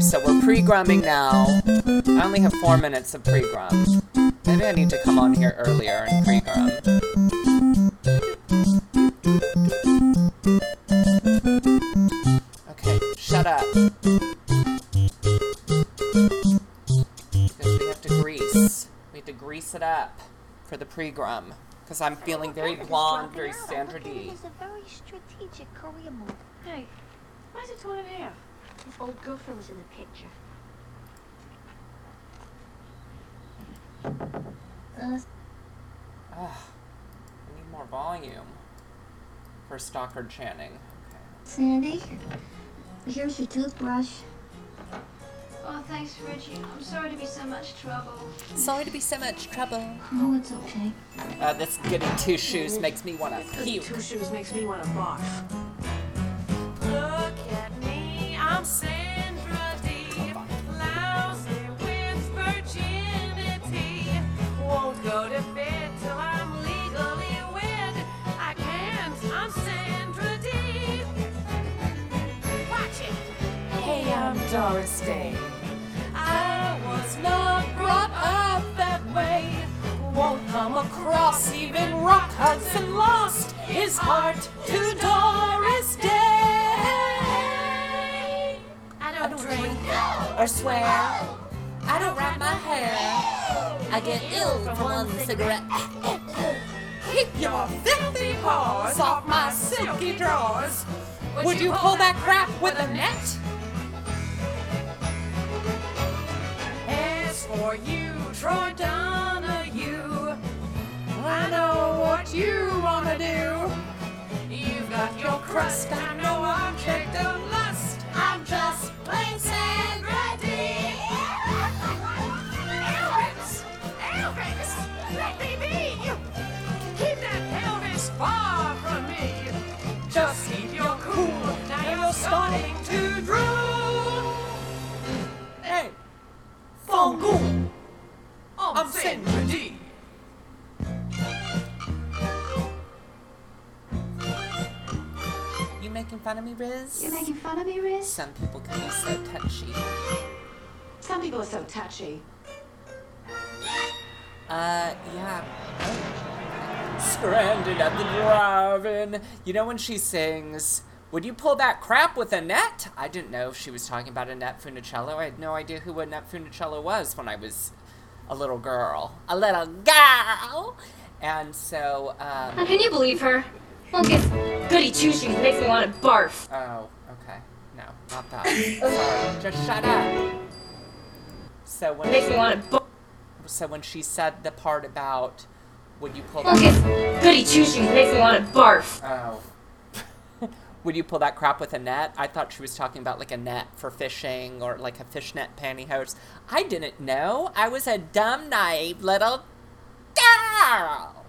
Okay, so we're pre-grumming now. I only have four minutes of pre-grum. Maybe I need to come on here earlier and pre-grum. Okay, shut up. Because we have to grease. We have to grease it up for the pre-grum. Because I'm feeling very blonde, very Sandra D. It's a very strategic career move. Hey, why is it torn in half? His old girlfriend was in the picture. Uh, Ugh, I need more volume for Stockard Channing. Okay. Sandy, here's your toothbrush. Oh, thanks, Reggie. I'm sorry to be so much trouble. Sorry to be so much trouble. Oh, it's okay. Uh, this goody two shoes makes me want to puke. Two shoes makes me want to barf. Look at me, Doris Day. I was not brought up that way. Won't come across even Rock Hudson lost his heart to Doris Day. I don't drink or swear. I don't wrap my hair. I get ill from one cigarette. Keep your filthy paws off my silky drawers. Would you pull that crap with a net? As for you, Troy Donahue, I know what you wanna do. You've got your crust, I'm no object of lust. Fun of me, Riz? You're making fun of me, Riz? Some people can be so touchy. Some people are so touchy. Uh, yeah. Stranded at the drive-in. You know when she sings, "Would you pull that crap with a net?" I didn't know if she was talking about Annette Funicello. I had no idea who Annette Funicello was when I was a little girl. A little girl. And so, How um, can you believe her? Well, goody two shoes makes me want to barf. oh, okay. No, not that. Sorry. Just shut up. So when Makes me want to barf. so when she said the part about would you pull that goody two shoes makes me want to barf. Oh. Would you pull that crap with a net? I thought she was talking about like a net for fishing or like a fishnet pantyhose. I didn't know. I was a dumb, naive little girl.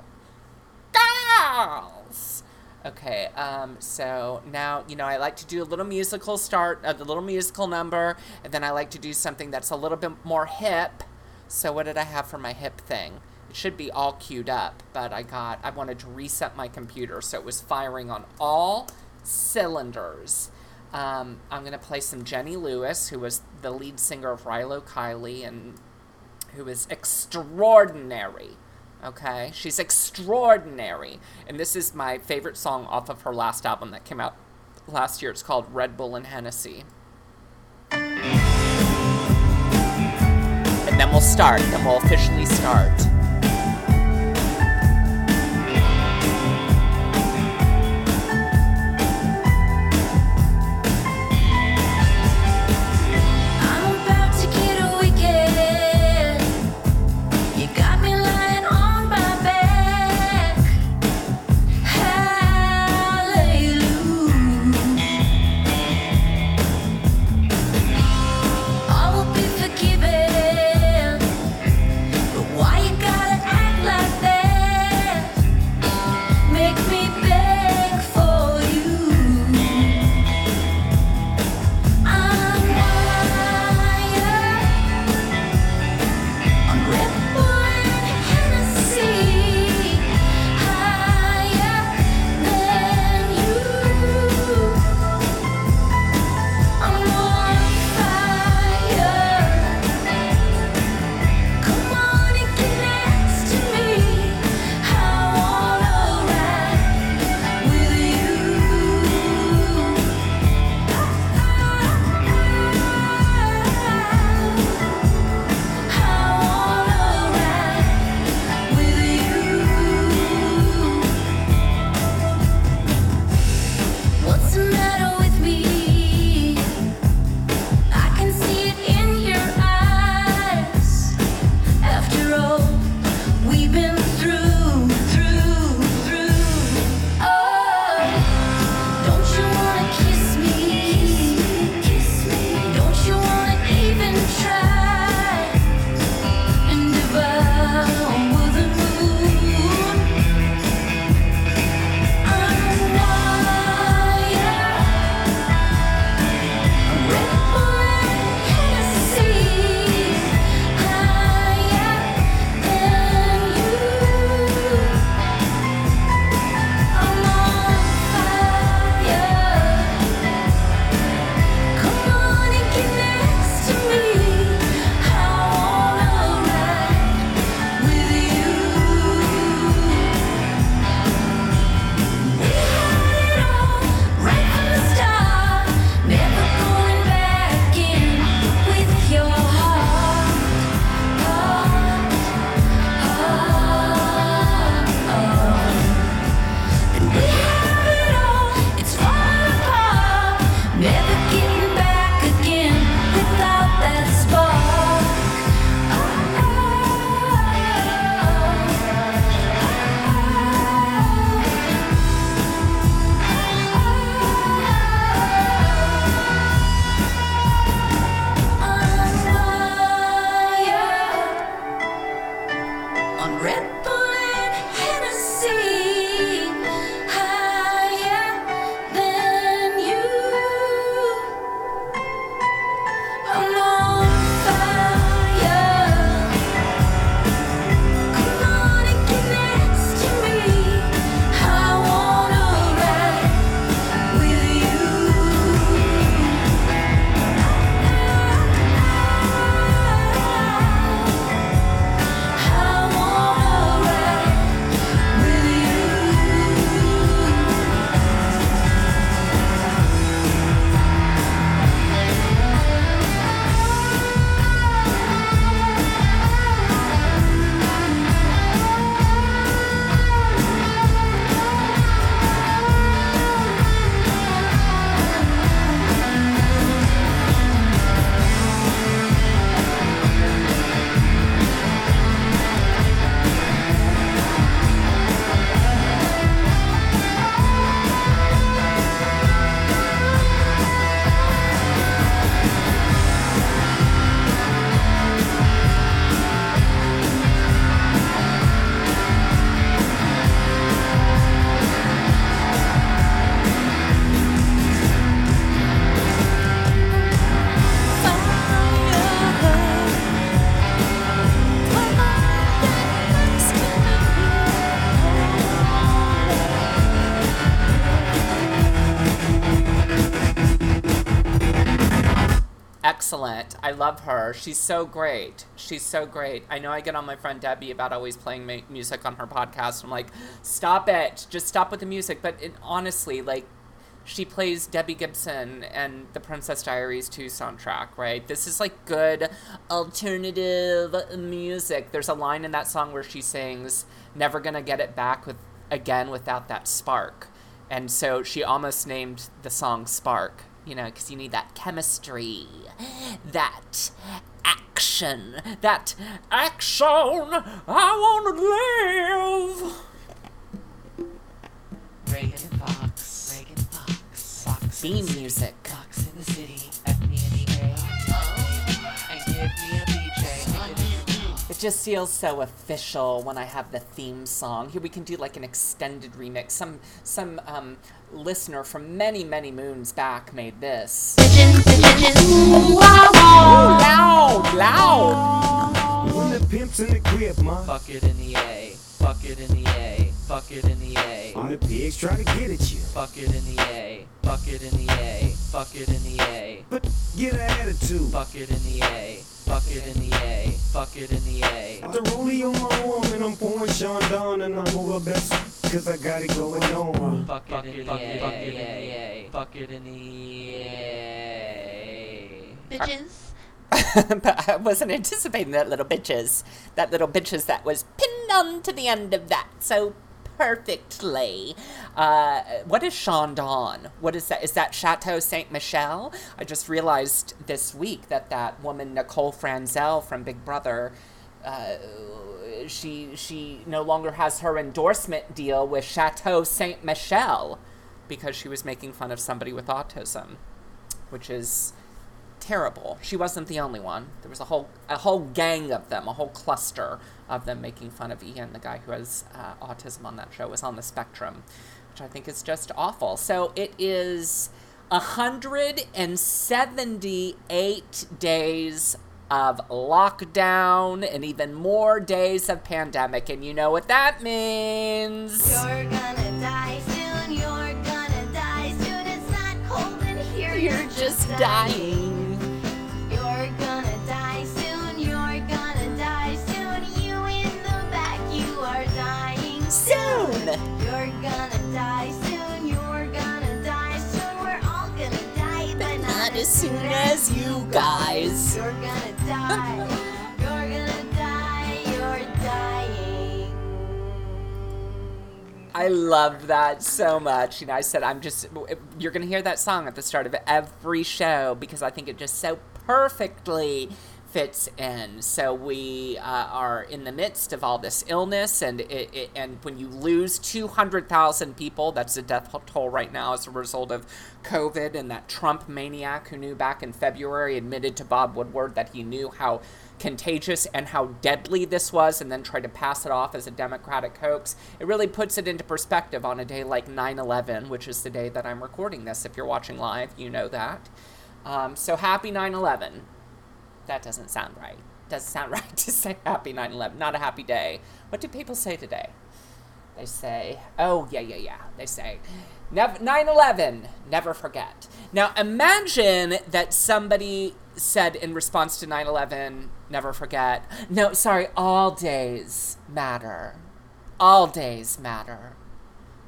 Girls. Okay, um, so now, you know, I like to do a little musical start, a little musical number, and then I like to do something that's a little bit more hip. So what did I have for my hip thing? It should be all queued up, but I got, I wanted to reset my computer so it was firing on all cylinders. Um, I'm going to play some Jenny Lewis, who was the lead singer of Rilo Kiley and who is extraordinary. Okay? She's extraordinary. And this is my favorite song off of her last album that came out last year. It's called Red Bull and Hennessy. And then we'll start. Then we'll officially start. rip love her. She's so great. She's so great. I know I get on my friend Debbie about always playing ma- music on her podcast. I'm like, stop it. Just stop with the music. But it, honestly, like, she plays Debbie Gibson and the Princess Diaries 2 soundtrack, right? This is like good alternative music. There's a line in that song where she sings, Never gonna get it back with again without that spark. And so she almost named the song Spark, you know, because you need that chemistry, that action, that action. I wanna live. Reagan Fox. Reagan Fox. Fox Theme the music. Fox in the city. Me EA. And give me a DJ. It just feels so official when I have the theme song. Here we can do like an extended remix. Some some um, listener from many many moons back made this. Loud, loud. When the pimp's in the crib, ma. Fuck it in the A. Fuck it in the A. Fuck it in the A. And the pigs try to get at you. Fuck it in the A. Fuck it in the A. Fuck it in the A. But get an attitude. Fuck it in the A. Fuck it in the A. Fuck it in the A. The rollie on my arm and I'm pouring Sean down and I'm over best cause I got it going on. Fuck it in the A. Fuck it in the A. Fuck it in the A. Bitches. but I wasn't anticipating that little bitches. That little bitches that was pinned on to the end of that so perfectly. Uh, what is Chandon? What is that? Is that Chateau Saint Michel? I just realized this week that that woman Nicole Franzel from Big Brother. Uh, she she no longer has her endorsement deal with Chateau Saint Michel because she was making fun of somebody with autism, which is terrible. She wasn't the only one. There was a whole a whole gang of them, a whole cluster of them making fun of Ian, the guy who has uh, autism on that show, was on the spectrum, which I think is just awful. So it is 178 days of lockdown and even more days of pandemic, and you know what that means. You're gonna die soon, you're gonna die soon. It's not cold in here, You're just dying. You're gonna die soon, you're gonna die soon. You in the back, you are dying Soon. You're gonna die soon, you're gonna die soon. We're all gonna die, but Not as soon as you guys. You're gonna I love that so much. You know, I said I'm just you're gonna hear that song at the start of every show because I think it just so perfectly fits in. So we uh, are in the midst of all this illness, and it, it and when you lose 200,000 people, that's the death toll right now as a result of COVID. And that Trump maniac who knew back in February admitted to Bob Woodward that he knew how contagious and how deadly this was and then tried to pass it off as a democratic hoax it really puts it into perspective on a day like 9-11 which is the day that i'm recording this if you're watching live you know that um, so happy 9-11 that doesn't sound right doesn't sound right to say happy 9-11 not a happy day what do people say today they say, oh, yeah, yeah, yeah. They say, nev- 9-11, never forget. Now, imagine that somebody said in response to 9-11, never forget. No, sorry, all days matter. All days matter.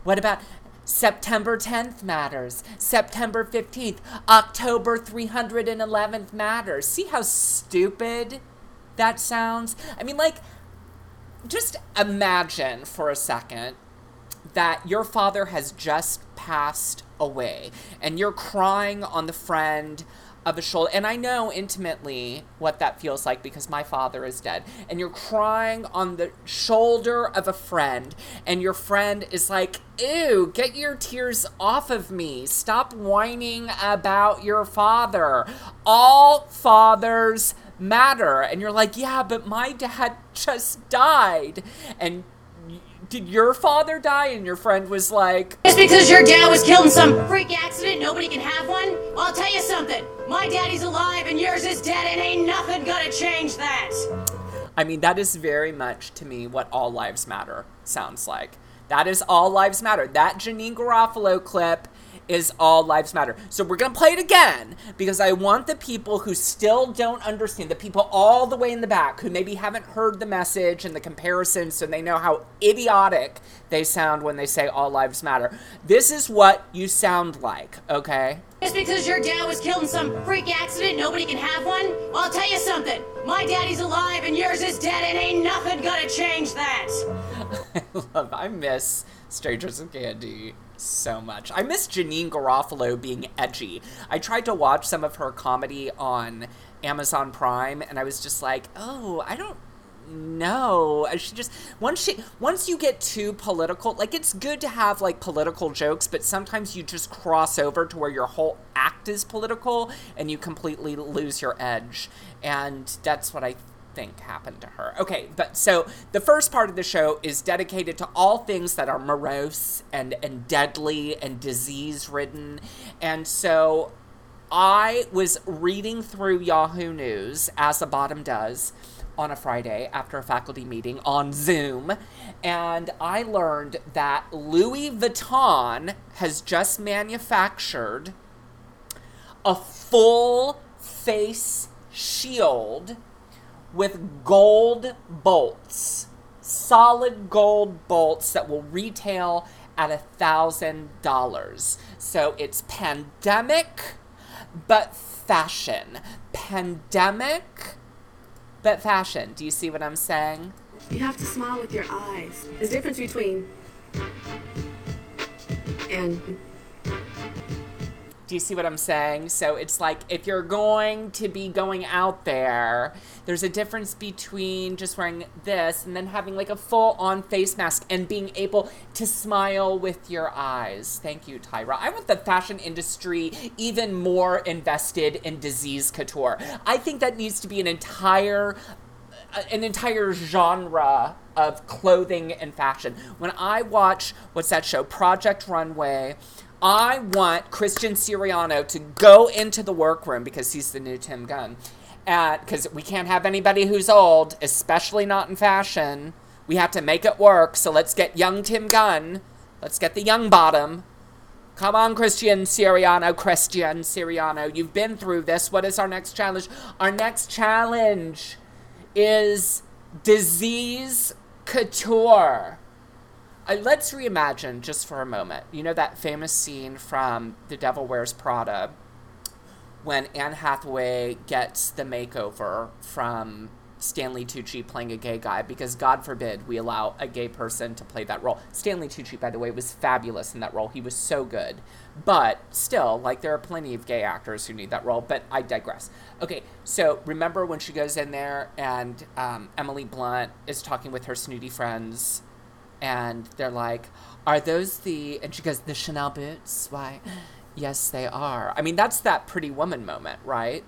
What about September 10th matters? September 15th? October 311th matters? See how stupid that sounds? I mean, like, just imagine for a second that your father has just passed away and you're crying on the friend of a shoulder and i know intimately what that feels like because my father is dead. And you're crying on the shoulder of a friend and your friend is like ew get your tears off of me. Stop whining about your father. All fathers matter. And you're like yeah but my dad just died. And did your father die and your friend was like Just because your dad was killed in some freak accident, nobody can have one? I'll tell you something. My daddy's alive and yours is dead, and ain't nothing gonna change that. I mean, that is very much to me what All Lives Matter sounds like. That is All Lives Matter. That Janine Garofalo clip is All Lives Matter. So we're going to play it again because I want the people who still don't understand, the people all the way in the back who maybe haven't heard the message and the comparison so they know how idiotic they sound when they say All Lives Matter. This is what you sound like, okay? Just because your dad was killed in some freak accident, nobody can have one? Well, I'll tell you something. My daddy's alive and yours is dead, and ain't nothing gonna change that. I love, I miss Strangers and Candy so much. I miss Janine Garofalo being edgy. I tried to watch some of her comedy on Amazon Prime, and I was just like, oh, I don't know. I should just once she once you get too political, like it's good to have like political jokes, but sometimes you just cross over to where your whole act is political and you completely lose your edge. And that's what I think happened to her. Okay, but so the first part of the show is dedicated to all things that are morose and and deadly and disease ridden. And so I was reading through Yahoo News as a bottom does on a Friday after a faculty meeting on Zoom, and I learned that Louis Vuitton has just manufactured a full face shield with gold bolts, solid gold bolts that will retail at a thousand dollars. So it's pandemic, but fashion. Pandemic, but fashion. Do you see what I'm saying? You have to smile with your eyes. There's difference between and Do you see what I'm saying? So it's like if you're going to be going out there, there's a difference between just wearing this and then having like a full on face mask and being able to smile with your eyes. Thank you, Tyra. I want the fashion industry even more invested in disease couture. I think that needs to be an entire an entire genre of clothing and fashion. When I watch what's that show, Project Runway, I want Christian Siriano to go into the workroom because he's the new Tim Gunn. Because we can't have anybody who's old, especially not in fashion. We have to make it work. So let's get young Tim Gunn. Let's get the young bottom. Come on, Christian Siriano, Christian Siriano. You've been through this. What is our next challenge? Our next challenge is disease couture. Uh, let's reimagine just for a moment. You know that famous scene from The Devil Wears Prada when Anne Hathaway gets the makeover from Stanley Tucci playing a gay guy because God forbid we allow a gay person to play that role. Stanley Tucci, by the way, was fabulous in that role. He was so good. But still, like, there are plenty of gay actors who need that role, but I digress. Okay, so remember when she goes in there and um, Emily Blunt is talking with her snooty friends and they're like, Are those the. And she goes, The Chanel boots? Why? Yes, they are. I mean, that's that pretty woman moment, right?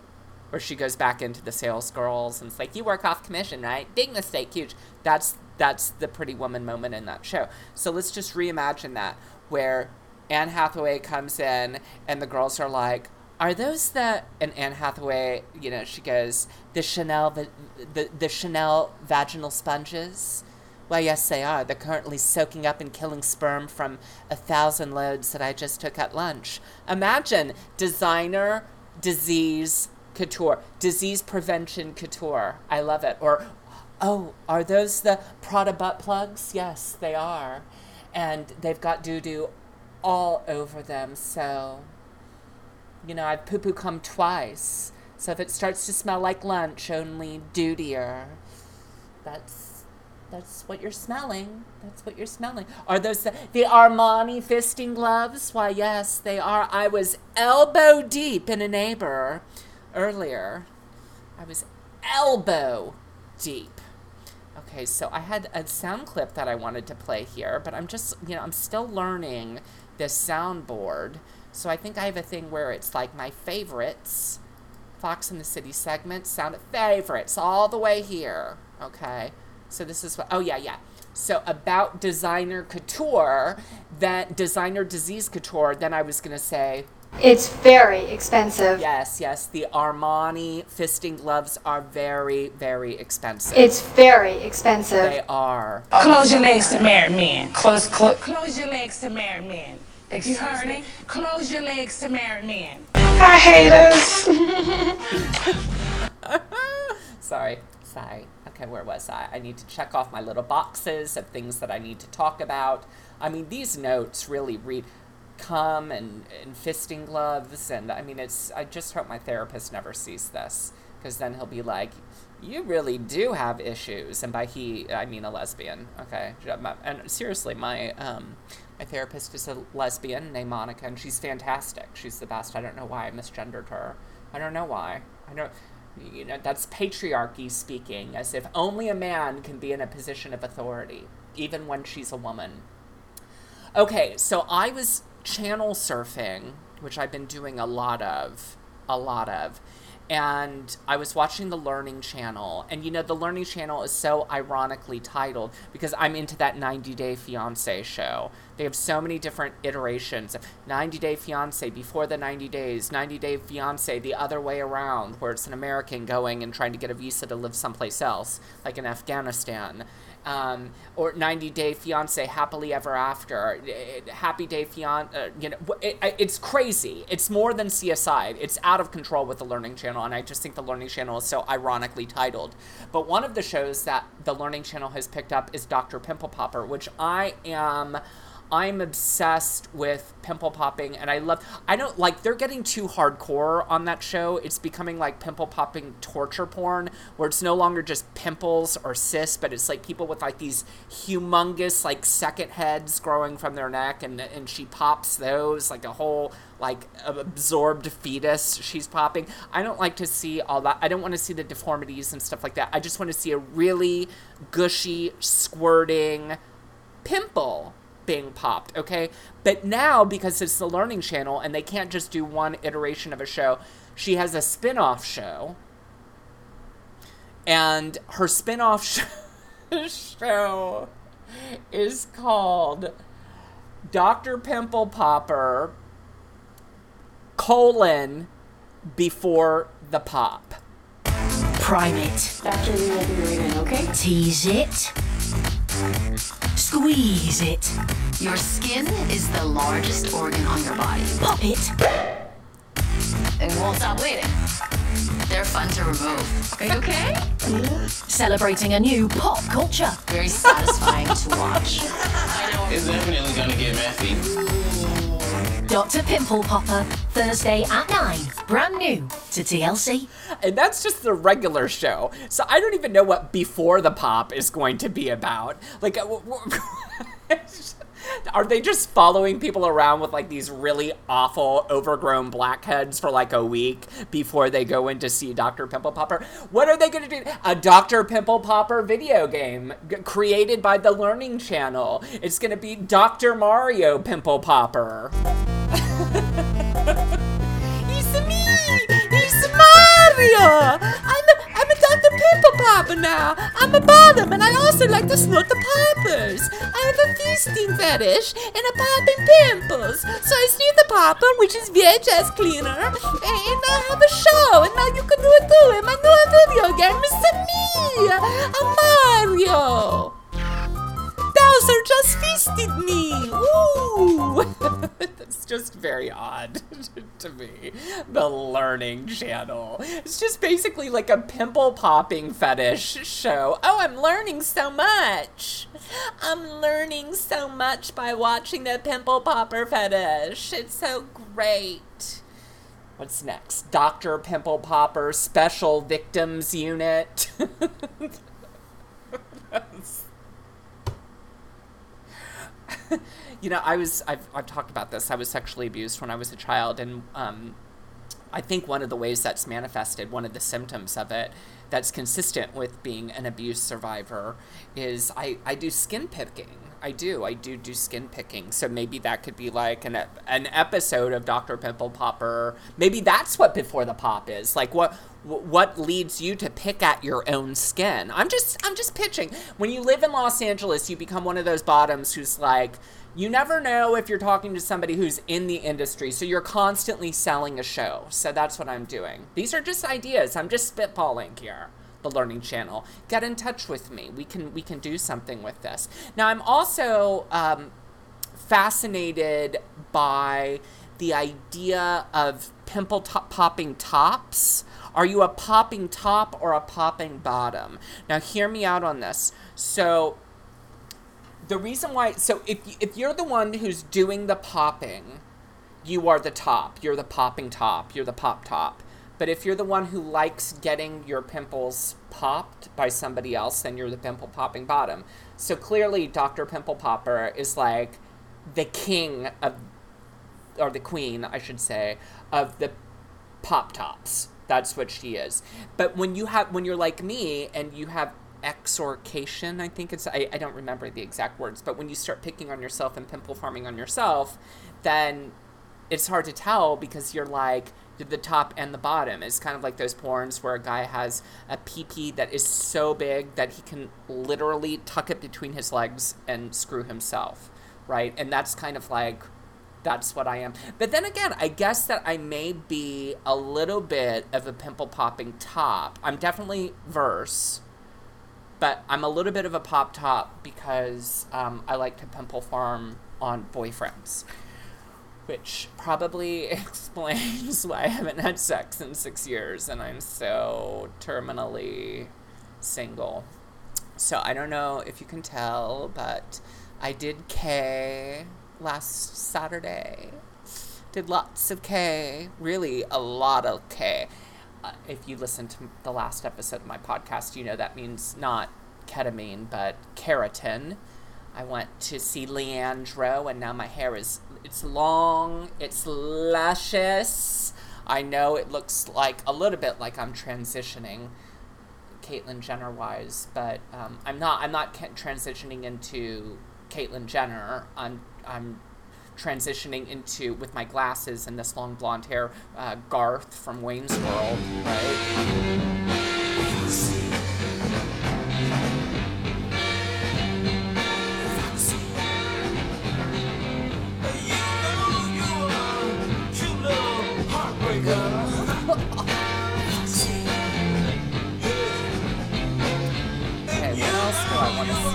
Where she goes back into the sales girls and it's like, You work off commission, right? Big mistake, huge. That's that's the pretty woman moment in that show. So let's just reimagine that where Anne Hathaway comes in and the girls are like, are those the and Anne Hathaway, you know, she goes, the Chanel the, the, the Chanel vaginal sponges? Why, yes, they are. They're currently soaking up and killing sperm from a thousand loads that I just took at lunch. Imagine designer disease couture, disease prevention couture. I love it. Or, oh, are those the Prada butt plugs? Yes, they are. And they've got doo doo all over them. So, you know, I've poo poo come twice. So if it starts to smell like lunch, only dudier. That's that's what you're smelling. That's what you're smelling. Are those the, the Armani fisting gloves? Why, yes, they are. I was elbow deep in a neighbor earlier. I was elbow deep. Okay, so I had a sound clip that I wanted to play here, but I'm just, you know, I'm still learning this soundboard. So I think I have a thing where it's like my favorites, Fox in the City segment, sound favorites, all the way here. Okay. So this is what, oh yeah, yeah. So about designer couture, that designer disease couture, then I was going to say, It's very expensive. yes, yes, the Armani fisting gloves are very, very expensive. It's very expensive. they are. Close your legs to married men. Close, close, close your legs to married men. You heard it? Close your legs to married men. Hi, haters. Sorry, sorry. Okay, where was I? I need to check off my little boxes of things that I need to talk about. I mean, these notes really read cum and, and fisting gloves, and I mean, it's. I just hope my therapist never sees this, because then he'll be like, "You really do have issues," and by he, I mean a lesbian. Okay, and seriously, my um, my therapist is a lesbian named Monica, and she's fantastic. She's the best. I don't know why I misgendered her. I don't know why. I don't. You know, that's patriarchy speaking, as if only a man can be in a position of authority, even when she's a woman. Okay, so I was channel surfing, which I've been doing a lot of, a lot of, and I was watching the Learning Channel. And you know, the Learning Channel is so ironically titled because I'm into that 90 Day Fiance show. They have so many different iterations 90 Day Fiance before the 90 days, 90 Day Fiance the other way around, where it's an American going and trying to get a visa to live someplace else, like in Afghanistan. Um, or 90 Day Fiance, Happily Ever After, eh, Happy Day Fiance, uh, you know, it, it's crazy. It's more than CSI. It's out of control with the Learning Channel, and I just think the Learning Channel is so ironically titled. But one of the shows that the Learning Channel has picked up is Dr. Pimple Popper, which I am. I'm obsessed with pimple popping and I love I don't like they're getting too hardcore on that show. It's becoming like pimple popping torture porn where it's no longer just pimples or cysts, but it's like people with like these humongous like second heads growing from their neck and and she pops those like a whole like absorbed fetus she's popping. I don't like to see all that. I don't want to see the deformities and stuff like that. I just want to see a really gushy squirting pimple being popped, okay? But now, because it's the Learning Channel and they can't just do one iteration of a show, she has a spin off show. And her spin off sh- show is called Dr. Pimple Popper colon before the pop. Prime it. After we will be reading, okay? Tease it. Squeeze it. Your skin is the largest organ on your body. Pop it. It won't stop bleeding. They're fun to remove. Are you okay? Celebrating a new pop culture. Very satisfying to watch. It's definitely gonna get messy. Dr. Pimple Popper, Thursday at 9. Brand new to TLC. And that's just the regular show. So I don't even know what Before the Pop is going to be about. Like, uh, are they just following people around with like these really awful, overgrown blackheads for like a week before they go in to see Dr. Pimple Popper? What are they going to do? A Dr. Pimple Popper video game g- created by the Learning Channel. It's going to be Dr. Mario Pimple Popper. It's me! It's Mario! I'm a, I'm a Dr. Pimple Popper now! I'm a bottom and I also like to snort the poppers! I have a feasting fetish and a popping pimples! So I sneeze the popper, which is VHS cleaner, and I have a show, and now you can do it too in my new video game, It's me! I'm Mario! Bowser just feasted me! Ooh! It's just very odd to me. The Learning Channel. It's just basically like a pimple popping fetish show. Oh, I'm learning so much. I'm learning so much by watching the pimple popper fetish. It's so great. What's next? Dr. Pimple Popper Special Victims Unit. you know, I was I've I've talked about this. I was sexually abused when I was a child, and um, I think one of the ways that's manifested, one of the symptoms of it, that's consistent with being an abuse survivor, is I I do skin picking. I do. I do do skin picking. So maybe that could be like an an episode of Dr. Pimple Popper. Maybe that's what before the pop is. Like what what leads you to pick at your own skin? I'm just I'm just pitching. When you live in Los Angeles, you become one of those bottoms who's like you never know if you're talking to somebody who's in the industry, so you're constantly selling a show. So that's what I'm doing. These are just ideas. I'm just spitballing here. The Learning Channel. Get in touch with me. We can we can do something with this. Now I'm also um, fascinated by the idea of pimple top popping tops. Are you a popping top or a popping bottom? Now, hear me out on this. So, the reason why, so if, if you're the one who's doing the popping, you are the top. You're the popping top. You're the pop top. But if you're the one who likes getting your pimples popped by somebody else, then you're the pimple popping bottom. So clearly, Dr. Pimple Popper is like the king of, or the queen, I should say, of the pop tops. That's what she is. But when you have, when you're like me and you have exorcation, I think it's, I, I don't remember the exact words, but when you start picking on yourself and pimple farming on yourself, then it's hard to tell because you're like the top and the bottom. It's kind of like those porns where a guy has a PP that is so big that he can literally tuck it between his legs and screw himself, right? And that's kind of like that's what I am. But then again, I guess that I may be a little bit of a pimple popping top. I'm definitely verse, but I'm a little bit of a pop top because um, I like to pimple farm on boyfriends which probably explains why I haven't had sex in six years and I'm so terminally single. So I don't know if you can tell, but I did K last Saturday. Did lots of K, really a lot of K. Uh, if you listen to the last episode of my podcast, you know that means not ketamine, but keratin. I went to see Leandro, and now my hair is it's long, it's luscious. I know it looks like a little bit like I'm transitioning, Caitlyn Jenner wise, but um, I'm not. I'm not transitioning into Caitlyn Jenner. I'm I'm transitioning into with my glasses and this long blonde hair, uh, Garth from Wayne's World, right?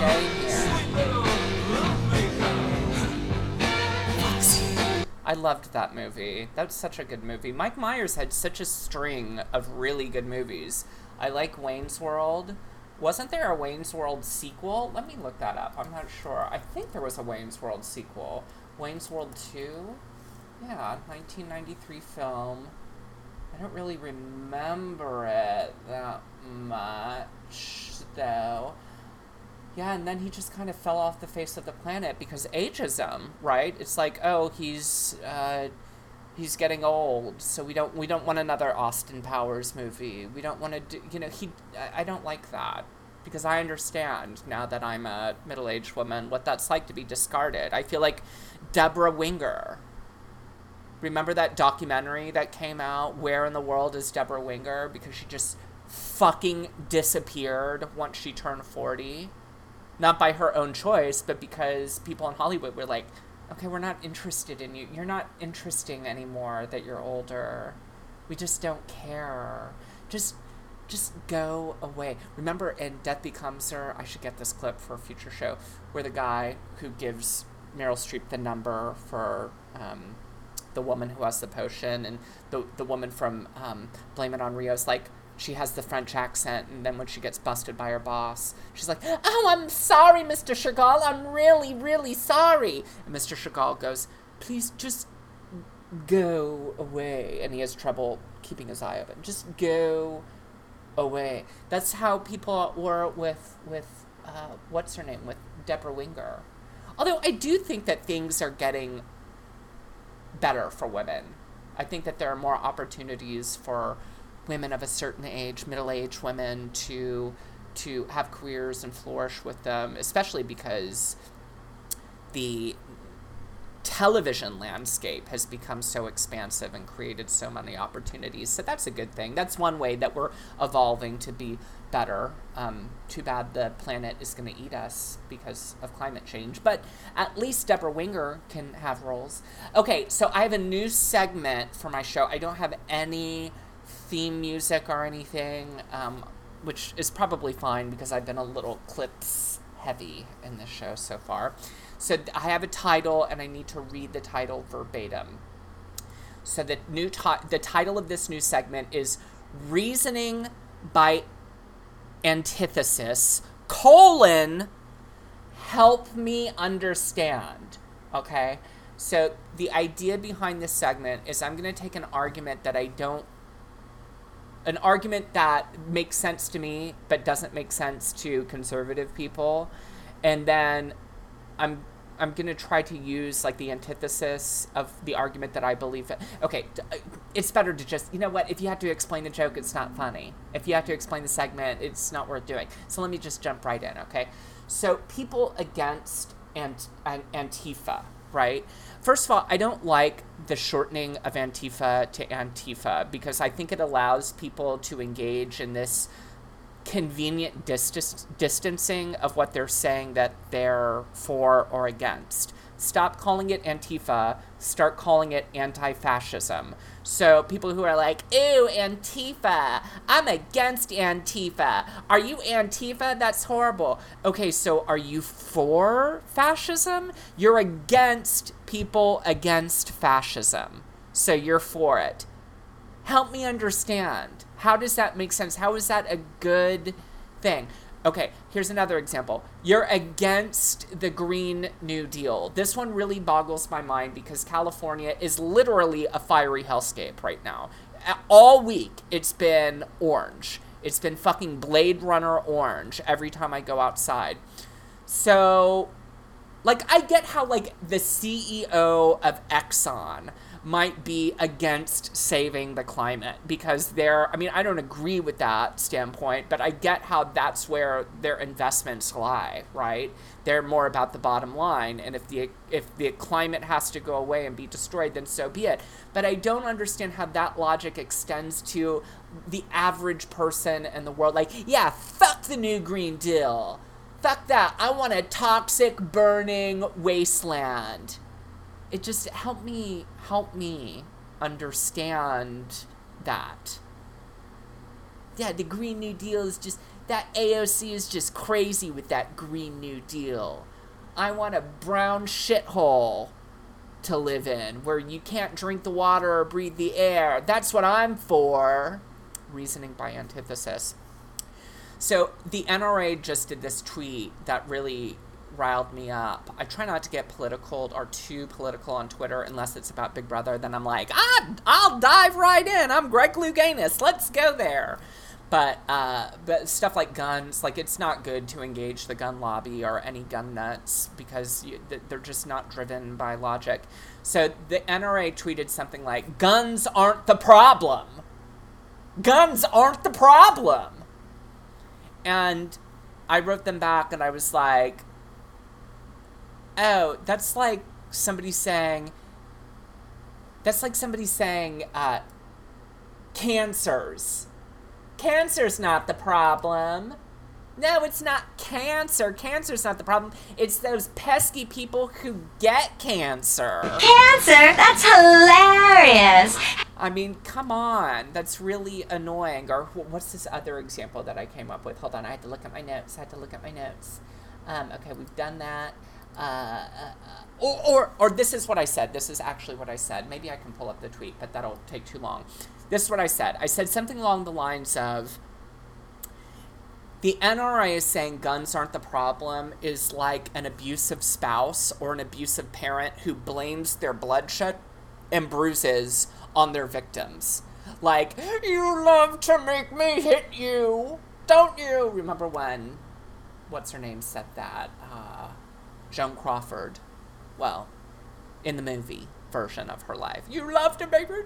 I loved that movie. That's such a good movie. Mike Myers had such a string of really good movies. I like Wayne's World. Wasn't there a Wayne's World sequel? Let me look that up. I'm not sure. I think there was a Wayne's World sequel. Wayne's World 2? Yeah, 1993 film. I don't really remember it that much, though. Yeah, and then he just kind of fell off the face of the planet because ageism, right? It's like, oh, he's uh, he's getting old, so we don't we don't want another Austin Powers movie. We don't want to do, you know, he. I, I don't like that because I understand now that I'm a middle-aged woman what that's like to be discarded. I feel like Deborah Winger. Remember that documentary that came out? Where in the world is Deborah Winger? Because she just fucking disappeared once she turned 40. Not by her own choice, but because people in Hollywood were like, okay, we're not interested in you. You're not interesting anymore that you're older. We just don't care. Just just go away. Remember in Death Becomes Her, I should get this clip for a future show, where the guy who gives Meryl Streep the number for um, the woman who has the potion, and the the woman from um, Blame It on Rio's like she has the French accent, and then when she gets busted by her boss, she's like, "Oh, I'm sorry, Mr. Chagall. I'm really, really sorry." And Mr. Chagall goes, "Please, just go away." And he has trouble keeping his eye open. Just go away. That's how people were with with uh, what's her name with Deborah Winger. Although I do think that things are getting better for women. I think that there are more opportunities for women of a certain age, middle-aged women, to to have careers and flourish with them, especially because the television landscape has become so expansive and created so many opportunities. So that's a good thing. That's one way that we're evolving to be better. Um, too bad the planet is going to eat us because of climate change. But at least Deborah Winger can have roles. Okay, so I have a new segment for my show. I don't have any theme music or anything, um, which is probably fine because I've been a little clips heavy in this show so far. So I have a title and I need to read the title verbatim. So the new ti- the title of this new segment is Reasoning by Antithesis colon help me understand. Okay? So the idea behind this segment is I'm going to take an argument that I don't an argument that makes sense to me but doesn't make sense to conservative people. And then i'm i'm going to try to use like the antithesis of the argument that i believe okay uh, it's better to just you know what if you have to explain the joke it's not funny. If you have to explain the segment it's not worth doing. So let me just jump right in okay? So people against ant- an- antifa right First of all, I don't like the shortening of Antifa to Antifa because I think it allows people to engage in this convenient distancing of what they're saying that they're for or against. Stop calling it Antifa, start calling it anti fascism. So people who are like, ew, Antifa, I'm against Antifa. Are you Antifa? That's horrible. Okay, so are you for fascism? You're against people against fascism. So you're for it. Help me understand. How does that make sense? How is that a good thing? Okay, here's another example. You're against the Green New Deal. This one really boggles my mind because California is literally a fiery hellscape right now. All week, it's been orange. It's been fucking Blade Runner orange every time I go outside. So, like, I get how, like, the CEO of Exxon might be against saving the climate because they're I mean I don't agree with that standpoint but I get how that's where their investments lie right? They're more about the bottom line and if the if the climate has to go away and be destroyed then so be it. But I don't understand how that logic extends to the average person in the world. Like yeah fuck the new green deal. Fuck that. I want a toxic burning wasteland it just helped me help me understand that. Yeah the green new deal is just that aoc is just crazy with that green new deal. I want a brown shithole to live in where you can't drink the water or breathe the air. That's what i'm for. Reasoning by antithesis. So the nra just did this tweet that really riled me up. I try not to get political or too political on Twitter unless it's about Big Brother. Then I'm like, ah, I'll dive right in. I'm Greg Louganis. Let's go there. But uh, but stuff like guns, like it's not good to engage the gun lobby or any gun nuts because you, they're just not driven by logic. So the NRA tweeted something like, "Guns aren't the problem. Guns aren't the problem." And I wrote them back and I was like, oh, that's like somebody saying, that's like somebody saying, uh, cancers. Cancer's not the problem. No, it's not cancer. Cancer's not the problem. It's those pesky people who get cancer. Cancer? That's hilarious. I mean, come on. That's really annoying. Or what's this other example that I came up with? Hold on, I had to look at my notes. I had to look at my notes. Um, okay, we've done that. Uh, uh, uh, or, or, or this is what I said. This is actually what I said. Maybe I can pull up the tweet, but that'll take too long. This is what I said. I said something along the lines of the NRA is saying guns aren't the problem is like an abusive spouse or an abusive parent who blames their bloodshed and bruises on their victims. Like, you love to make me hit you, don't you? Remember when, what's her name said that? Uh, Joan Crawford. Well, in the movie version of her life. You love to make me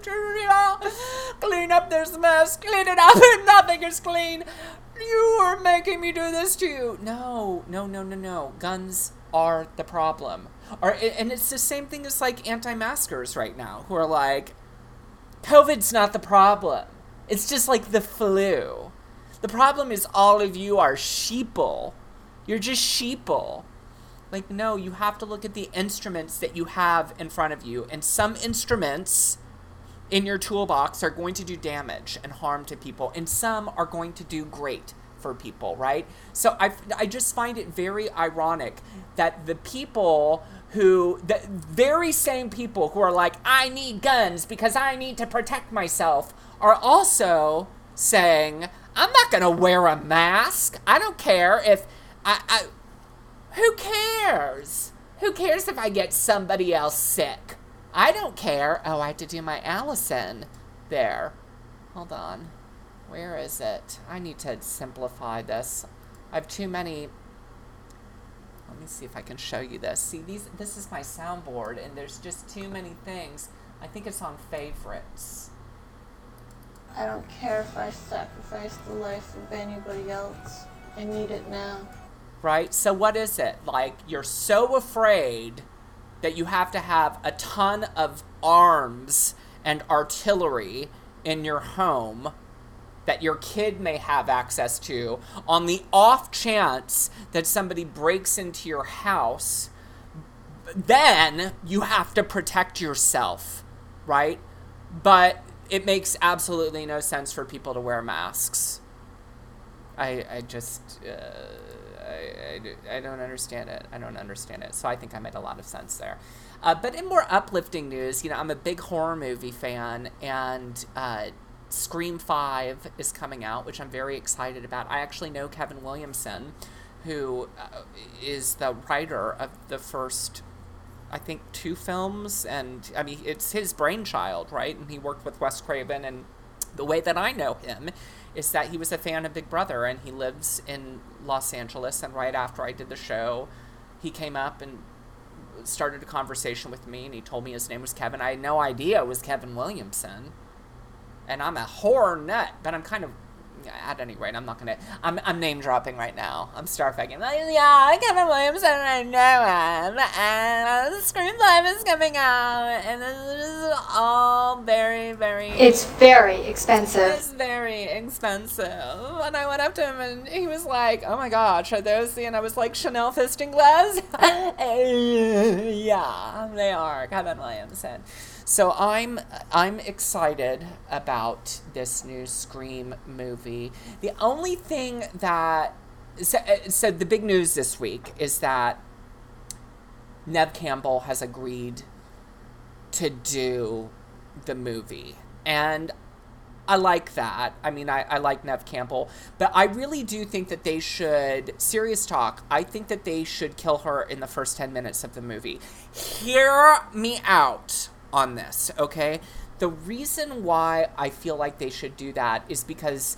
clean up this mess, clean it up, and nothing is clean. You are making me do this to you. No, no, no, no, no. Guns are the problem. Or, and it's the same thing as like anti-maskers right now who are like, COVID's not the problem. It's just like the flu. The problem is all of you are sheeple. You're just sheeple. Like, no, you have to look at the instruments that you have in front of you. And some instruments in your toolbox are going to do damage and harm to people, and some are going to do great for people, right? So I, I just find it very ironic that the people who, the very same people who are like, I need guns because I need to protect myself, are also saying, I'm not going to wear a mask. I don't care if I, I who cares? Who cares if I get somebody else sick? I don't care. Oh, I have to do my Allison there. Hold on. Where is it? I need to simplify this. I have too many. Let me see if I can show you this. See, these. This is my soundboard, and there's just too many things. I think it's on favorites. I don't care if I sacrifice the life of anybody else. I need it now. Right? So what is it? Like you're so afraid that you have to have a ton of arms and artillery in your home that your kid may have access to on the off chance that somebody breaks into your house then you have to protect yourself, right? But it makes absolutely no sense for people to wear masks. I, I just, uh, I, I, I don't understand it. I don't understand it. So I think I made a lot of sense there. Uh, but in more uplifting news, you know, I'm a big horror movie fan, and uh, Scream 5 is coming out, which I'm very excited about. I actually know Kevin Williamson, who uh, is the writer of the first I think two films, and I mean it's his brainchild, right? And he worked with Wes Craven, and the way that I know him is that he was a fan of Big Brother, and he lives in Los Angeles. And right after I did the show, he came up and started a conversation with me, and he told me his name was Kevin. I had no idea it was Kevin Williamson, and I'm a horror nut, but I'm kind of at any rate, I'm not gonna. I'm, I'm name dropping right now. I'm starfagging. Like, yeah, Kevin Williamson, I know him, and the Five is coming out, and this is all very, very. It's very expensive. It's very expensive. And I went up to him, and he was like, "Oh my gosh, are those the?" And I was like, "Chanel fisting gloves." yeah, they are. Kevin Williamson. So I'm I'm excited about this new Scream movie. The only thing that so, uh, so the big news this week is that Nev Campbell has agreed to do the movie. And I like that. I mean, I, I like Nev Campbell, but I really do think that they should, serious talk, I think that they should kill her in the first 10 minutes of the movie. Hear me out on this, okay? The reason why I feel like they should do that is because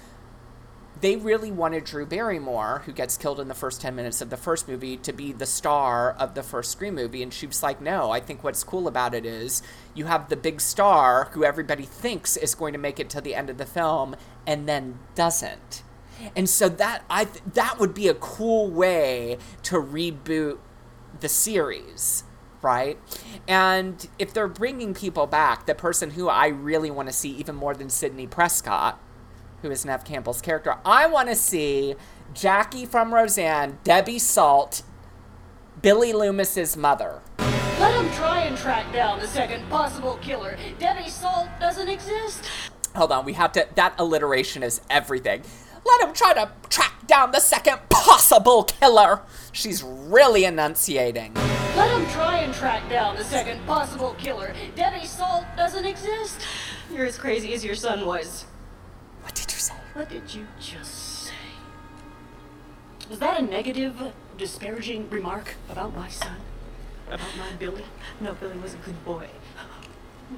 they really wanted Drew Barrymore, who gets killed in the first 10 minutes of the first movie, to be the star of the first Scream movie. And she was like, no, I think what's cool about it is you have the big star who everybody thinks is going to make it to the end of the film and then doesn't. And so that I th- that would be a cool way to reboot the series, right? And if they're bringing people back, the person who I really want to see even more than Sidney Prescott, who is Nev Campbell's character, I want to see Jackie from Roseanne, Debbie Salt, Billy Loomis's mother. Let him try and track down the second possible killer. Debbie Salt doesn't exist. Hold on, we have to. That alliteration is everything. Let him try to track down the second possible killer. She's really enunciating. Let him try and track down the second possible killer. Debbie Salt doesn't exist. You're as crazy as your son was. What did you say? What did you just say? Was that a negative, disparaging remark about my son? About my Billy? No, Billy was a good boy.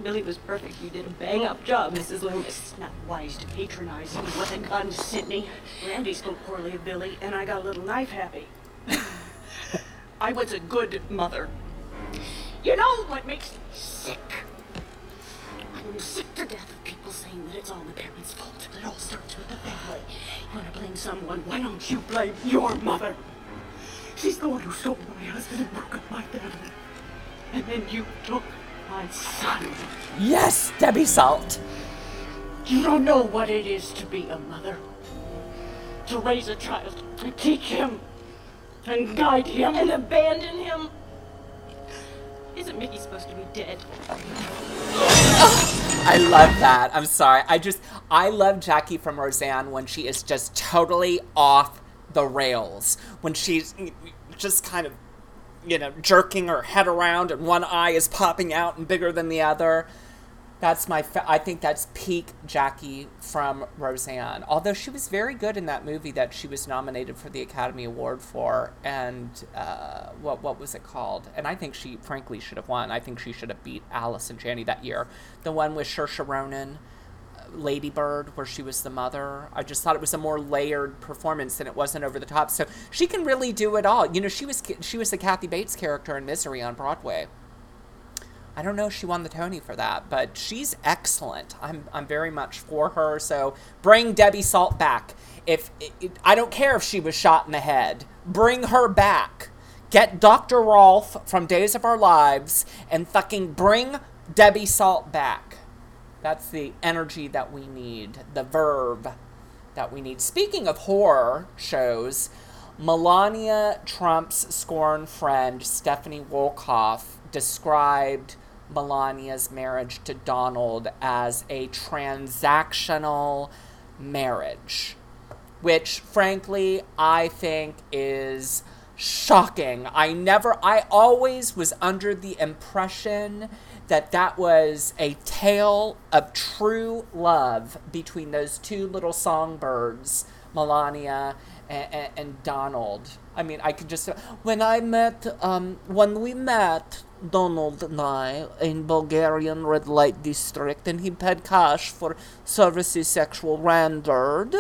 Billy was perfect. You did a bang up job, Mrs. Loomis. It's not wise to patronize him with a gun, Sidney. Randy spoke poorly of Billy, and I got a little knife happy. I was a good mother. You know what makes me sick? I'm sick to death of people saying that it's all the parents' fault. It all starts with the family. You want to blame someone? Why don't you blame your mother? She's the one who stole my husband and broke up my family. And then you took my son. Yes, Debbie Salt. You don't know what it is to be a mother. To raise a child, to teach him, and guide him, and abandon him. Isn't Mickey supposed to be dead? I love that. I'm sorry. I just I love Jackie from Roseanne when she is just totally off the rails. When she's just kind of you know jerking her head around and one eye is popping out and bigger than the other. That's my. Fa- I think that's peak Jackie from Roseanne. Although she was very good in that movie that she was nominated for the Academy Award for, and uh, what what was it called? And I think she, frankly, should have won. I think she should have beat Allison Janney that year. The one with Saoirse Ronan, uh, Lady Bird, where she was the mother. I just thought it was a more layered performance and it wasn't over the top. So she can really do it all. You know, she was she was the Kathy Bates character in Misery on Broadway. I don't know if she won the Tony for that, but she's excellent. I'm, I'm very much for her. So bring Debbie Salt back. If it, I don't care if she was shot in the head, bring her back. Get Dr. Rolf from Days of Our Lives and fucking bring Debbie Salt back. That's the energy that we need, the verb that we need. Speaking of horror shows, Melania Trump's scorn friend Stephanie Wolkoff described Melania's marriage to Donald as a transactional marriage, which frankly I think is shocking. I never, I always was under the impression that that was a tale of true love between those two little songbirds, Melania and, and, and Donald. I mean, I could just, when I met, um, when we met, Donald and I in Bulgarian red light district, and he paid cash for services sexual rendered.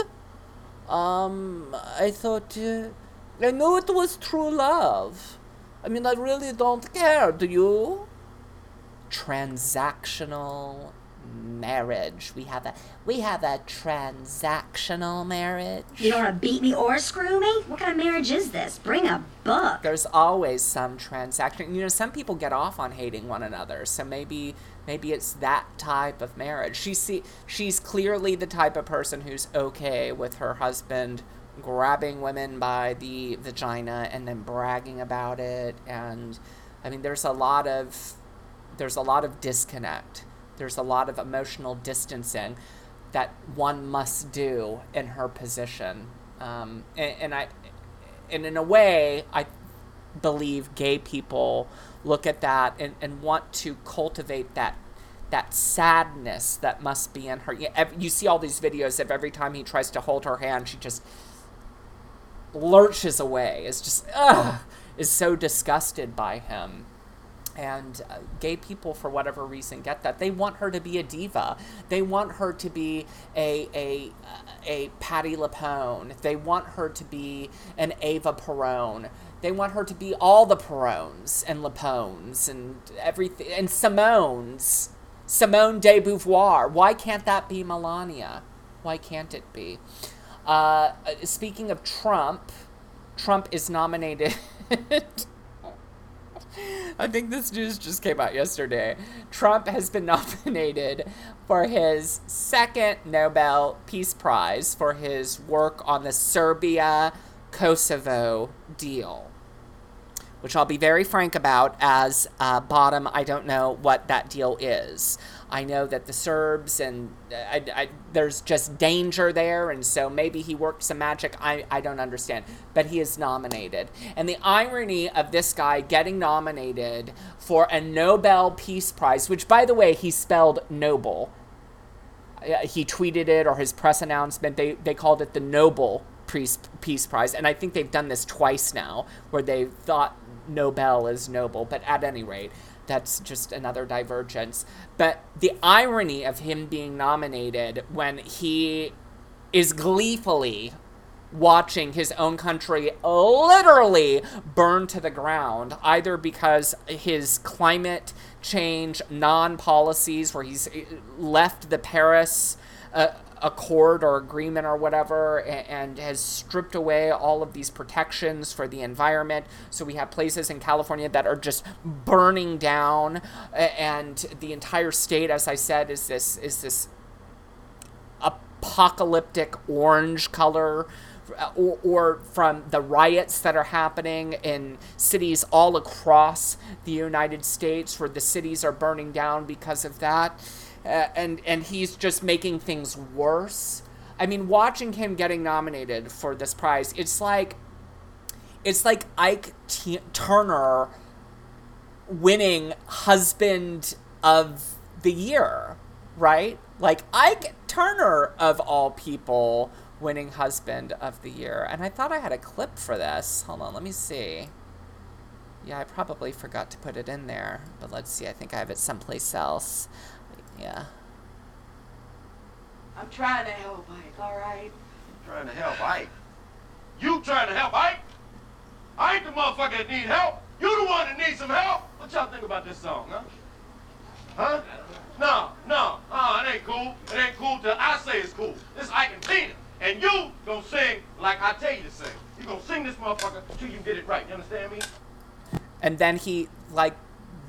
Um, I thought, uh, I knew it was true love. I mean, I really don't care, do you? Transactional marriage. We have a we have a transactional marriage. You don't want to beat me or screw me? What kind of marriage is this? Bring a book. There's always some transaction. You know, some people get off on hating one another, so maybe maybe it's that type of marriage. She see she's clearly the type of person who's okay with her husband grabbing women by the vagina and then bragging about it and I mean there's a lot of there's a lot of disconnect there's a lot of emotional distancing that one must do in her position. Um, and, and I, and in a way, I believe gay people look at that and, and want to cultivate that that sadness that must be in her. You, see all these videos of every time he tries to hold her hand, she just lurches away. Is just ugh, is so disgusted by him and uh, gay people for whatever reason get that. They want her to be a diva. They want her to be a a a Patti LuPone. They want her to be an Ava Perone. They want her to be all the Perones and LuPones and everything and Simone's. Simone de Beauvoir. Why can't that be Melania? Why can't it be? Uh, speaking of Trump Trump is nominated I think this news just came out yesterday. Trump has been nominated for his second Nobel Peace Prize for his work on the Serbia Kosovo deal. Which I'll be very frank about, as uh, bottom, I don't know what that deal is. I know that the Serbs and uh, I, I, there's just danger there, and so maybe he worked some magic. I, I don't understand. But he is nominated. And the irony of this guy getting nominated for a Nobel Peace Prize, which, by the way, he spelled noble. Uh, he tweeted it or his press announcement, they, they called it the Nobel Peace, Peace Prize. And I think they've done this twice now, where they thought Nobel is noble. But at any rate, that's just another divergence. But the irony of him being nominated when he is gleefully watching his own country literally burn to the ground, either because his climate change non policies, where he's left the Paris. Uh, accord or agreement or whatever and, has stripped away all of these protections for the environment so we have places in california that are just burning down and the entire state as i said is this is this apocalyptic orange color uh, or, or, from the riots that are happening in cities all across the United States, where the cities are burning down because of that. Uh, and and he's just making things worse. I mean, watching him getting nominated for this prize, it's like it's like Ike T- Turner winning husband of the year, right? Like Ike Turner of all people winning husband of the year. And I thought I had a clip for this. Hold on, let me see. Yeah, I probably forgot to put it in there, but let's see. I think I have it someplace else. Yeah. I'm trying to help Ike, all right? I'm Trying to help Ike. You trying to help Ike? I ain't the motherfucker that need help. You the one that needs some help. What y'all think about this song, huh? Huh? No, no, uh, it ain't cool. It ain't cool till I say it's cool. This Ike and Tina. And you gonna sing like I tell you to sing. You gonna sing this motherfucker till you get it right. You understand me? and then he like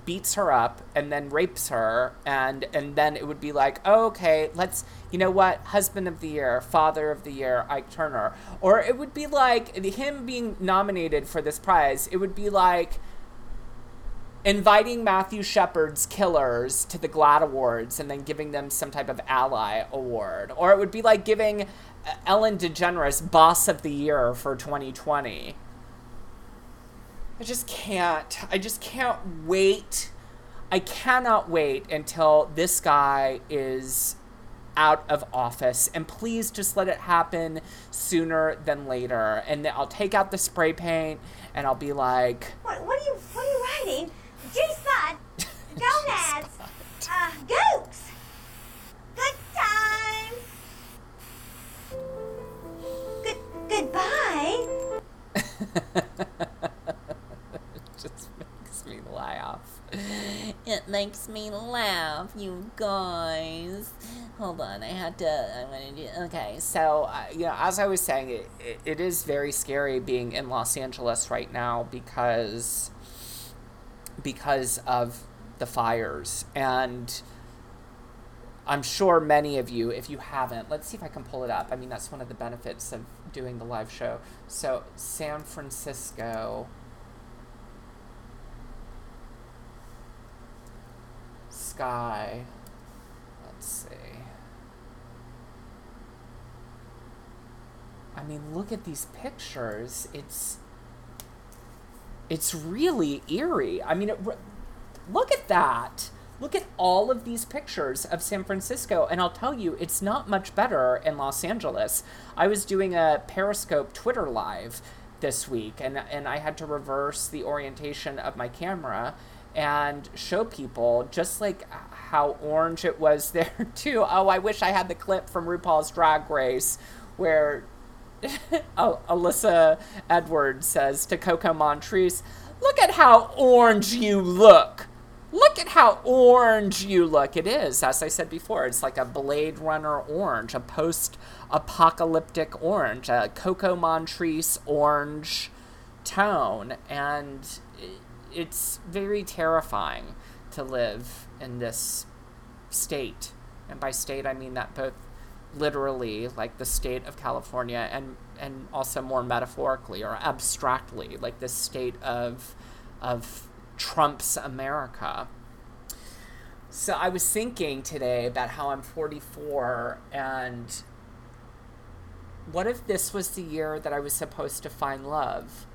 beats her up and then rapes her and and then it would be like oh, okay let's you know what husband of the year father of the year ike turner. Or it would be like him being nominated for this prize it would be like inviting matthew shepard's killers to the GLAAD awards and then giving them some type of ally award. Or it would be like giving uh, ellen degeneres boss of the year for 2020 I just can't. I just can't wait. I cannot wait until this guy is out of office. And please just let it happen sooner than later. And I'll take out the spray paint and I'll be like, What, what are you What are you writing? G-spot, gonads, uh, gooks. Good times. Good goodbye. laugh. It makes me laugh, you guys. Hold on, I had to. I'm gonna do. Okay, so uh, you know, as I was saying, it, it, it is very scary being in Los Angeles right now because because of the fires and. I'm sure many of you, if you haven't, let's see if I can pull it up. I mean, that's one of the benefits of doing the live show. So, San Francisco. Sky. Let's see. I mean, look at these pictures. It's. It's really eerie. I mean, it, look at that. Look at all of these pictures of San Francisco, and I'll tell you, it's not much better in Los Angeles. I was doing a Periscope Twitter live this week, and, and I had to reverse the orientation of my camera and show people just like how orange it was there, too. Oh, I wish I had the clip from RuPaul's Drag Race where oh, Alyssa Edwards says to Coco Montrese, Look at how orange you look. Look at how orange you look. It is, as I said before, it's like a Blade Runner orange, a post apocalyptic orange, a Coco Montrese orange tone. And it's very terrifying to live in this state. And by state, I mean that both literally, like the state of California, and, and also more metaphorically or abstractly, like the state of, of Trump's America. So I was thinking today about how I'm 44 and what if this was the year that I was supposed to find love?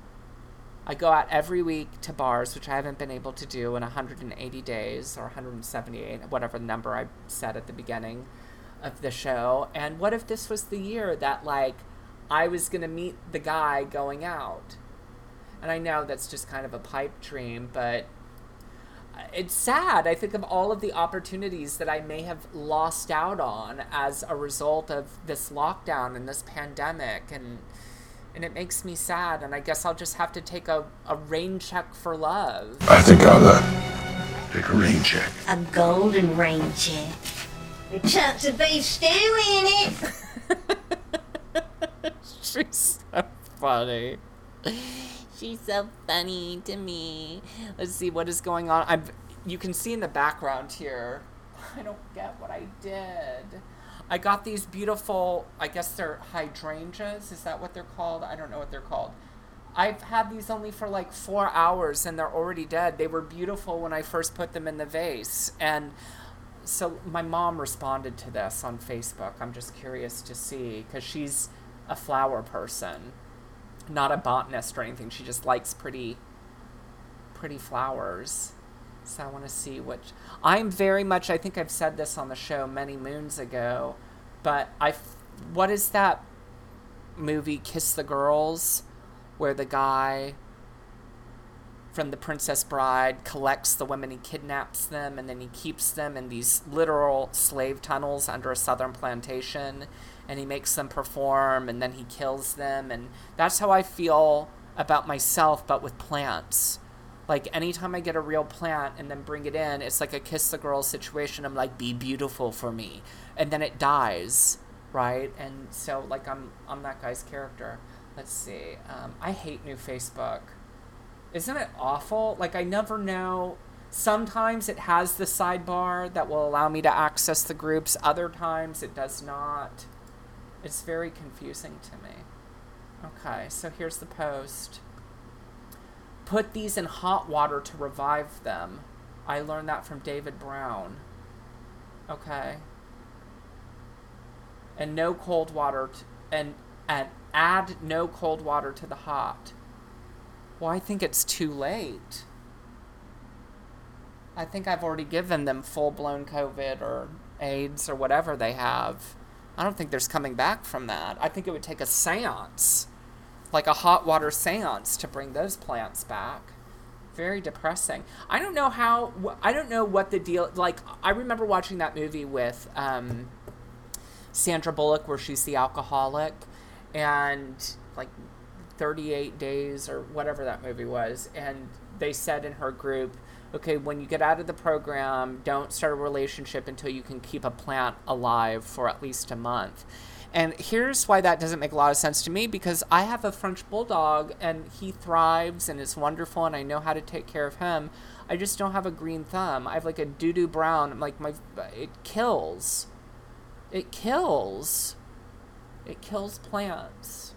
I go out every week to bars, which I haven't been able to do in 180 days or 178, whatever number I said at the beginning of the show. And what if this was the year that, like, I was going to meet the guy going out? And I know that's just kind of a pipe dream, but it's sad. I think of all of the opportunities that I may have lost out on as a result of this lockdown and this pandemic and and it makes me sad and I guess I'll just have to take a, a rain check for love. I think I'll uh, take a rain check. A golden rain check. With chunks of beef stew in it. She's so funny. She's so funny to me. Let's see what is going on. I'm you can see in the background here. I don't get what I did. I got these beautiful, I guess they're hydrangeas. Is that what they're called? I don't know what they're called. I've had these only for like four hours and they're already dead. They were beautiful when I first put them in the vase. And so my mom responded to this on Facebook. I'm just curious to see because she's a flower person, not a botanist or anything. She just likes pretty, pretty flowers. So I want to see which. I'm very much. I think I've said this on the show many moons ago, but I. What is that movie? Kiss the Girls, where the guy from The Princess Bride collects the women, he kidnaps them, and then he keeps them in these literal slave tunnels under a southern plantation, and he makes them perform, and then he kills them. And that's how I feel about myself, but with plants. Like, anytime I get a real plant and then bring it in, it's like a kiss the girl situation. I'm like, be beautiful for me. And then it dies, right? And so, like, I'm, I'm that guy's character. Let's see. Um, I hate new Facebook isn't it awful? Like I never know. Sometimes it has the sidebar that will allow me to access the groups. Other times it does not. It's very confusing to me. Okay, so here's the post. Put these in hot water to revive them. I learned that from David Brown. Okay. And no cold water t- and and add no cold water to the hot. Well, I think it's too late. I think I've already given them full blown COVID or AIDS or whatever they have. I don't think there's coming back from that. I think it would take a seance, like a hot water seance, to bring those plants back. Very depressing. I don't know how. I don't know what the deal. Like I remember watching that movie with um, Sandra Bullock where she's the alcoholic, and like 38 days or whatever that movie was and they said in her group okay when you get out of the program don't start a relationship until you can keep a plant alive for at least a month and here's why that doesn't make a lot of sense to me because i have a french bulldog and he thrives and is wonderful and i know how to take care of him i just don't have a green thumb i have like a doo-doo brown I'm like my it kills it kills it kills plants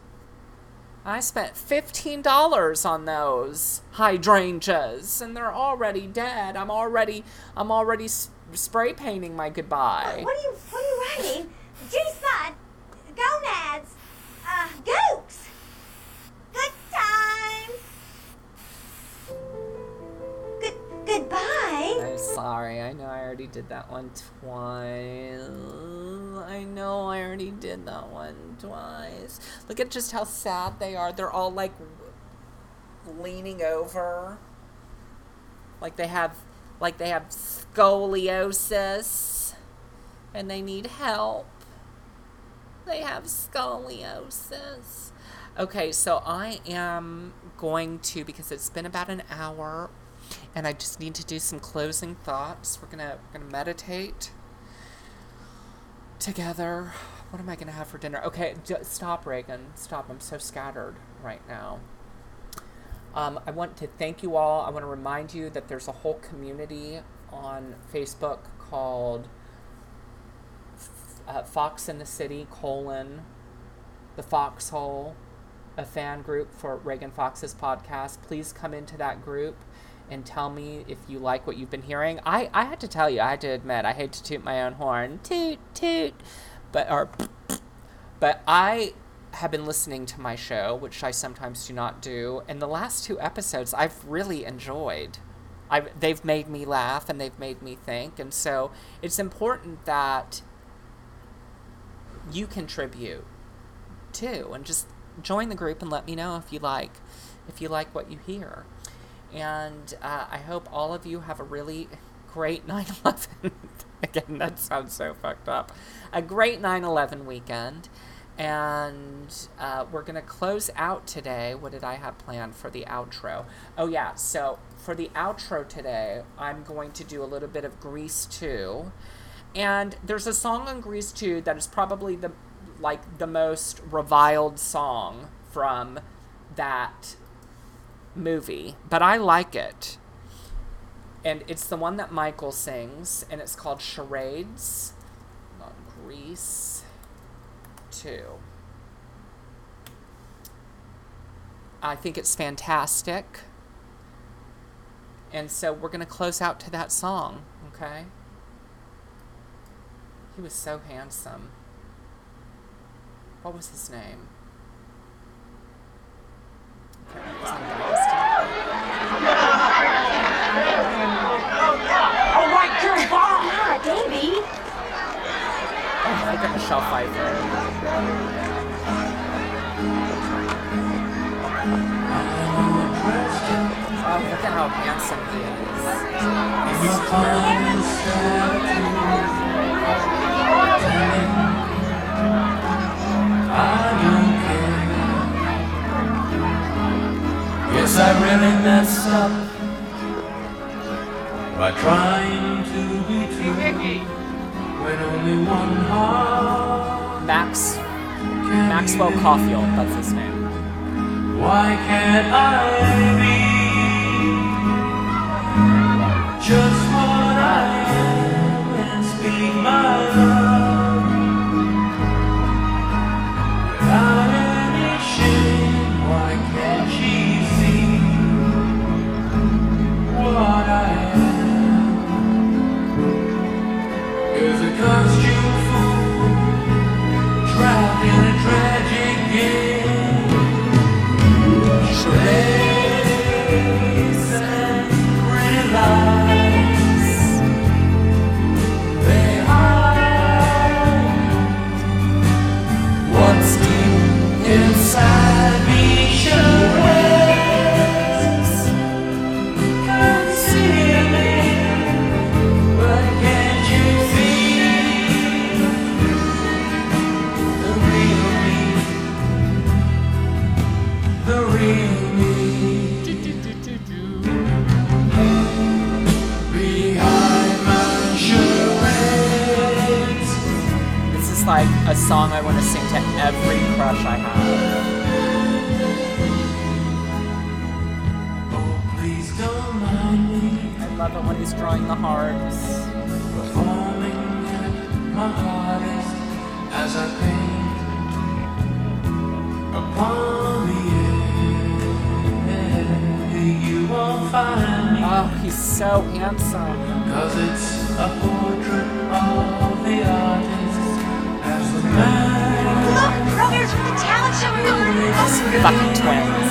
I spent $15 on those hydrangeas and they're already dead. I'm already I'm already s- spray painting my goodbye. What are you What are you writing? G-spot, gonads, uh, gooks. Good times. Good goodbye. I'm sorry. I know I already did that one twice. I know I already did that one twice. Look at just how sad they are. They're all like leaning over. Like they have like they have scoliosis and they need help. They have scoliosis. Okay, so I am going to because it's been about an hour and I just need to do some closing thoughts. We're gonna we're gonna meditate together. What am I gonna have for dinner? Okay, stop, Ragan. Stop. I'm so scattered right now. Um, I want to thank you all. I want to remind you that there's a whole community on Facebook called uh, Fox in the City colon the Foxhole, a fan group for Ragan Fox's podcast. Please come into that group and tell me if you like what you've been hearing. I, I had to tell you, I had to admit, I hate to toot my own horn, toot toot, but or but I have been listening to my show, which I sometimes do not do, and the last two episodes I've really enjoyed. I've, they've made me laugh and they've made me think, and so it's important that you contribute too, and just join the group and let me know if you like, if you like what you hear. And uh, I hope all of you have a really great 9/11. Again, that sounds so fucked up. A great 9/11 weekend. And uh, we're to close out today. What did I have planned for the outro? Oh, yeah. So, for the outro today, I'm going to do a little bit of Grease 2. And there's a song on Grease 2 that is probably the like the most reviled song from that movie, but I like it. And it's the one that Michael sings, and it's called Charades. On Grease 2. I think it's fantastic. And so we're going to close out to that song, okay? He was so handsome. What was his name? Can't remember his name. All right, girl, ball. Ah, Davy. Oh, look at Michelle Pfeiffer. Oh, look at how handsome he is. I really messed up by trying to be true when only one heart. Max Maxwell Caulfield, that's his name. Why can't I be a song I want to sing to every crush I have. Please don't mind me I love it when he's drawing the hearts. performing my hardest as I paint upon the air. You won't find me. Oh, he's so handsome. Cause it's a portrait of the artist as the man. Look, the talent show Fucking twins.